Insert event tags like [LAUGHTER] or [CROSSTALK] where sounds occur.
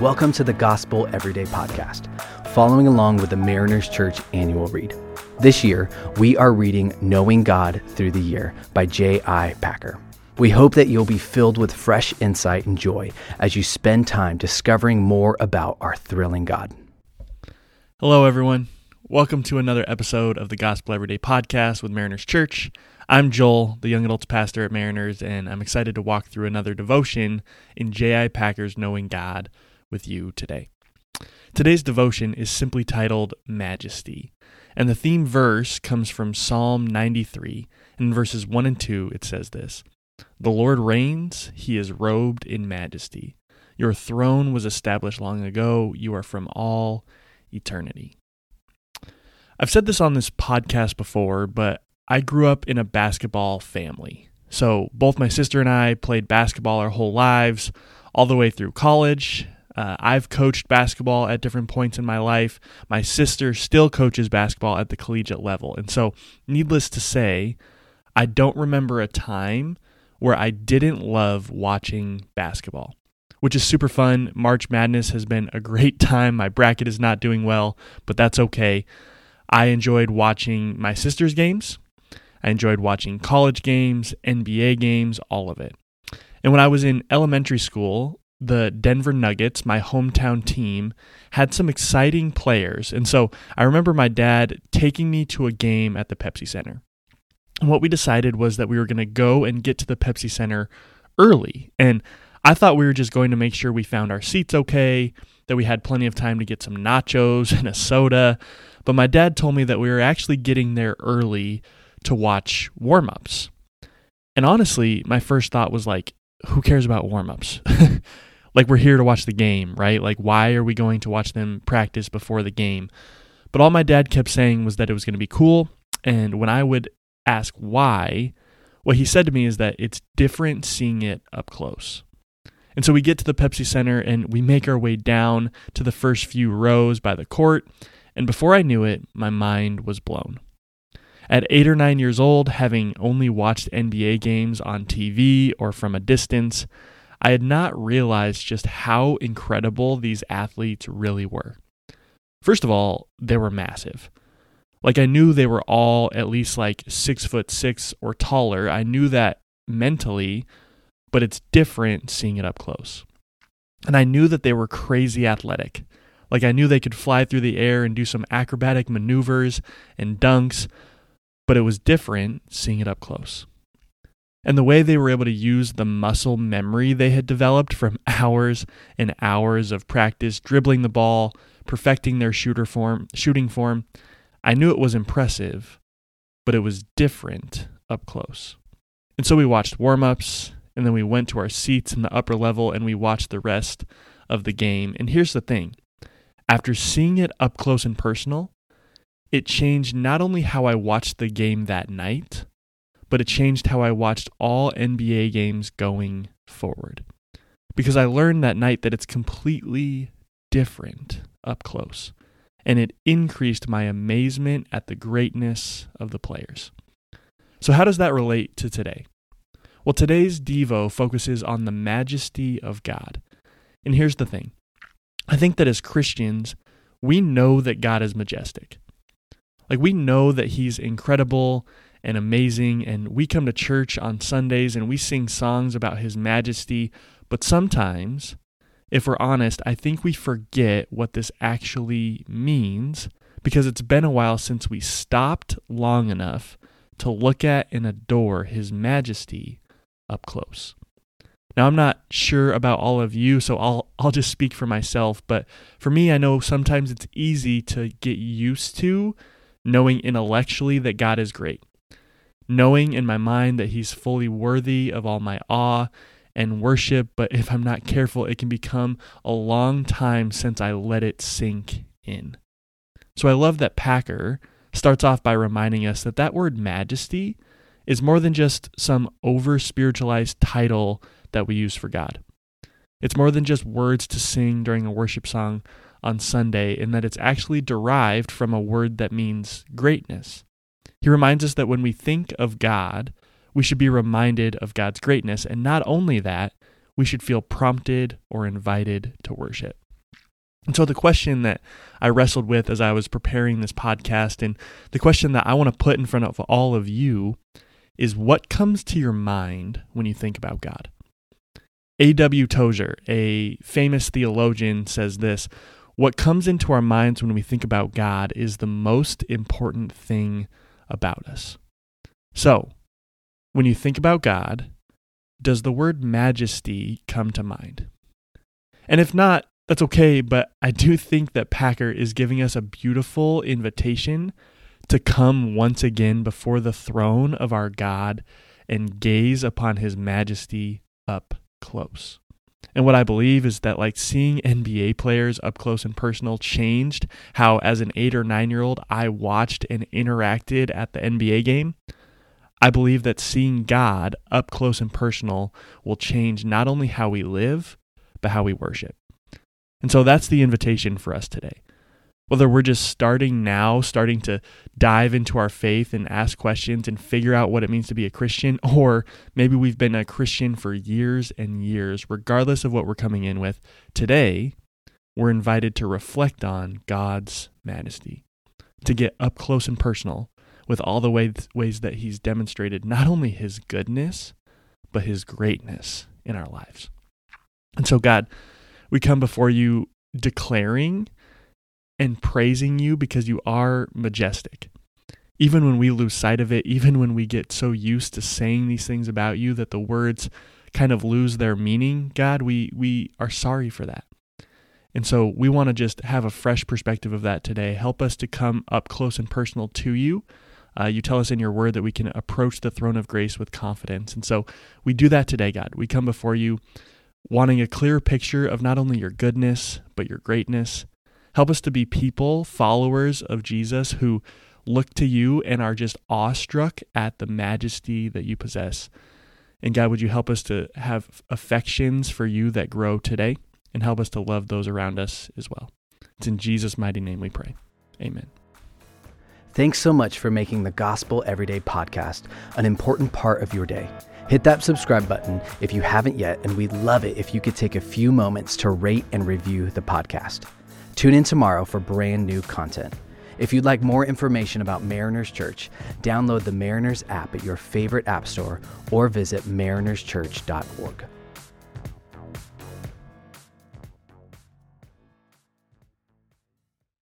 Welcome to the Gospel Everyday Podcast, following along with the Mariners Church annual read. This year, we are reading Knowing God Through the Year by J.I. Packer. We hope that you'll be filled with fresh insight and joy as you spend time discovering more about our thrilling God. Hello, everyone. Welcome to another episode of the Gospel Everyday Podcast with Mariners Church. I'm Joel, the young adults pastor at Mariners, and I'm excited to walk through another devotion in J.I. Packer's Knowing God with you today. Today's devotion is simply titled Majesty, and the theme verse comes from Psalm 93. In verses 1 and 2, it says this The Lord reigns, he is robed in majesty. Your throne was established long ago, you are from all eternity. I've said this on this podcast before, but I grew up in a basketball family. So both my sister and I played basketball our whole lives, all the way through college. Uh, I've coached basketball at different points in my life. My sister still coaches basketball at the collegiate level. And so, needless to say, I don't remember a time where I didn't love watching basketball, which is super fun. March Madness has been a great [LAUGHS] time. My bracket is not doing well, but that's okay. I enjoyed watching my sister's games. I enjoyed watching college games, NBA games, all of it. And when I was in elementary school, the Denver Nuggets, my hometown team, had some exciting players. And so I remember my dad taking me to a game at the Pepsi Center. And what we decided was that we were going to go and get to the Pepsi Center early. And I thought we were just going to make sure we found our seats okay, that we had plenty of time to get some nachos [LAUGHS] and a soda. But my dad told me that we were actually getting there early to watch warm ups. And honestly, my first thought was like, who cares about warm ups? [LAUGHS] like we're here to watch the game, right? Like why are we going to watch them practice before the game? But all my dad kept saying was that it was going to be cool, and when I would ask why, what he said to me is that it's different seeing it up close. And so we get to the Pepsi Center and we make our way down to the first few rows by the court, and before I knew it, my mind was blown. At eight or nine years old, having only watched NBA games on TV or from a distance, I had not realized just how incredible these athletes really were. First of all, they were massive. Like I knew they were all at least like six foot six or taller. I knew that mentally, but it's different seeing it up close. And I knew that they were crazy athletic. Like I knew they could fly through the air and do some acrobatic maneuvers and dunks, but it was different seeing it up close and the way they were able to use the muscle memory they had developed from hours and hours of practice dribbling the ball, perfecting their shooter form, shooting form, I knew it was impressive, but it was different up close. And so we watched warm-ups and then we went to our seats in the upper level and we watched the rest of the game. And here's the thing. After seeing it up close and personal, it changed not only how I watched the game that night, but it changed how I watched all NBA games going forward. Because I learned that night that it's completely different up close, and it increased my amazement at the greatness of the players. So, how does that relate to today? Well, today's Devo focuses on the majesty of God. And here's the thing I think that as Christians, we know that God is majestic. Like, we know that He's incredible and amazing. And we come to church on Sundays and we sing songs about His majesty. But sometimes, if we're honest, I think we forget what this actually means because it's been a while since we stopped long enough to look at and adore His majesty up close. Now I'm not sure about all of you, so I'll [LAUGHS] I'll just speak for myself, but for me I know sometimes it's easy to get used to knowing intellectually that God is great knowing in my mind that He's fully worthy of all my awe and worship. But if I'm not careful, it can become a long time since I let it sink in. So I love that Packer starts off by reminding us that that word majesty is more than just some over spiritualized title that we use for God. It's more than just words to sing during a worship song on Sunday, in that it's actually derived from a word that means greatness. He reminds us that when we think of God, we should be reminded of God's greatness. And not only that, we should feel prompted or invited to worship. And so, the question that I wrestled with as I was preparing this podcast, and the question that I want to put in front of all of you is what comes to your mind when you think about God? A.W. Tozer, a famous theologian, says this What comes into our minds when we think about God is the most important thing about us. So, when you think about God, does the word majesty come to mind? And if not, that's okay, but I do think that Packer is giving us a beautiful invitation to come once again before the throne of our God and gaze upon his majesty up close. And what I believe is that, like seeing NBA players up close and personal changed how, as an eight or nine year old, I watched and interacted at the NBA game. I believe that seeing God up close and personal will change not only how we live, but how we worship. And so that's the invitation for us today. Whether we're just starting now, starting to dive into our faith and ask questions and figure out what it means to be a Christian, [LAUGHS] or maybe we've been a Christian for years and years, regardless of what we're coming in with, today we're invited to reflect on God's majesty, to get up close and personal with all the ways, that He's demonstrated not only His goodness, but His greatness in our lives. And so, God, we come before you declaring and praising you because you are majestic. Even when we lose sight of it, even when we get so used to saying these things about you that the words kind of lose their meaning, God, we, we are sorry for that. And so we want to just have a fresh perspective of that today. Help us to come up close and personal to you. Uh, you tell us in your word that we can approach the throne of grace with confidence. And so we do that today, God. We come before you wanting a clear picture of not only your goodness, but your greatness. Help us to be people, followers of Jesus, who look to you and are just awestruck at the majesty that you possess. And God, would you help us to have affections for you that grow today and help us to love those around us as well. It's in Jesus' mighty name we pray. Amen. Thanks so much for making the Gospel Everyday podcast an important part of your day. Hit that subscribe button if you haven't yet, and we'd love it if you could take a few moments to rate and review the podcast. Tune in tomorrow for brand new content. If you'd like more information about Mariners Church, download the Mariners app at your favorite app store or visit marinerschurch.org.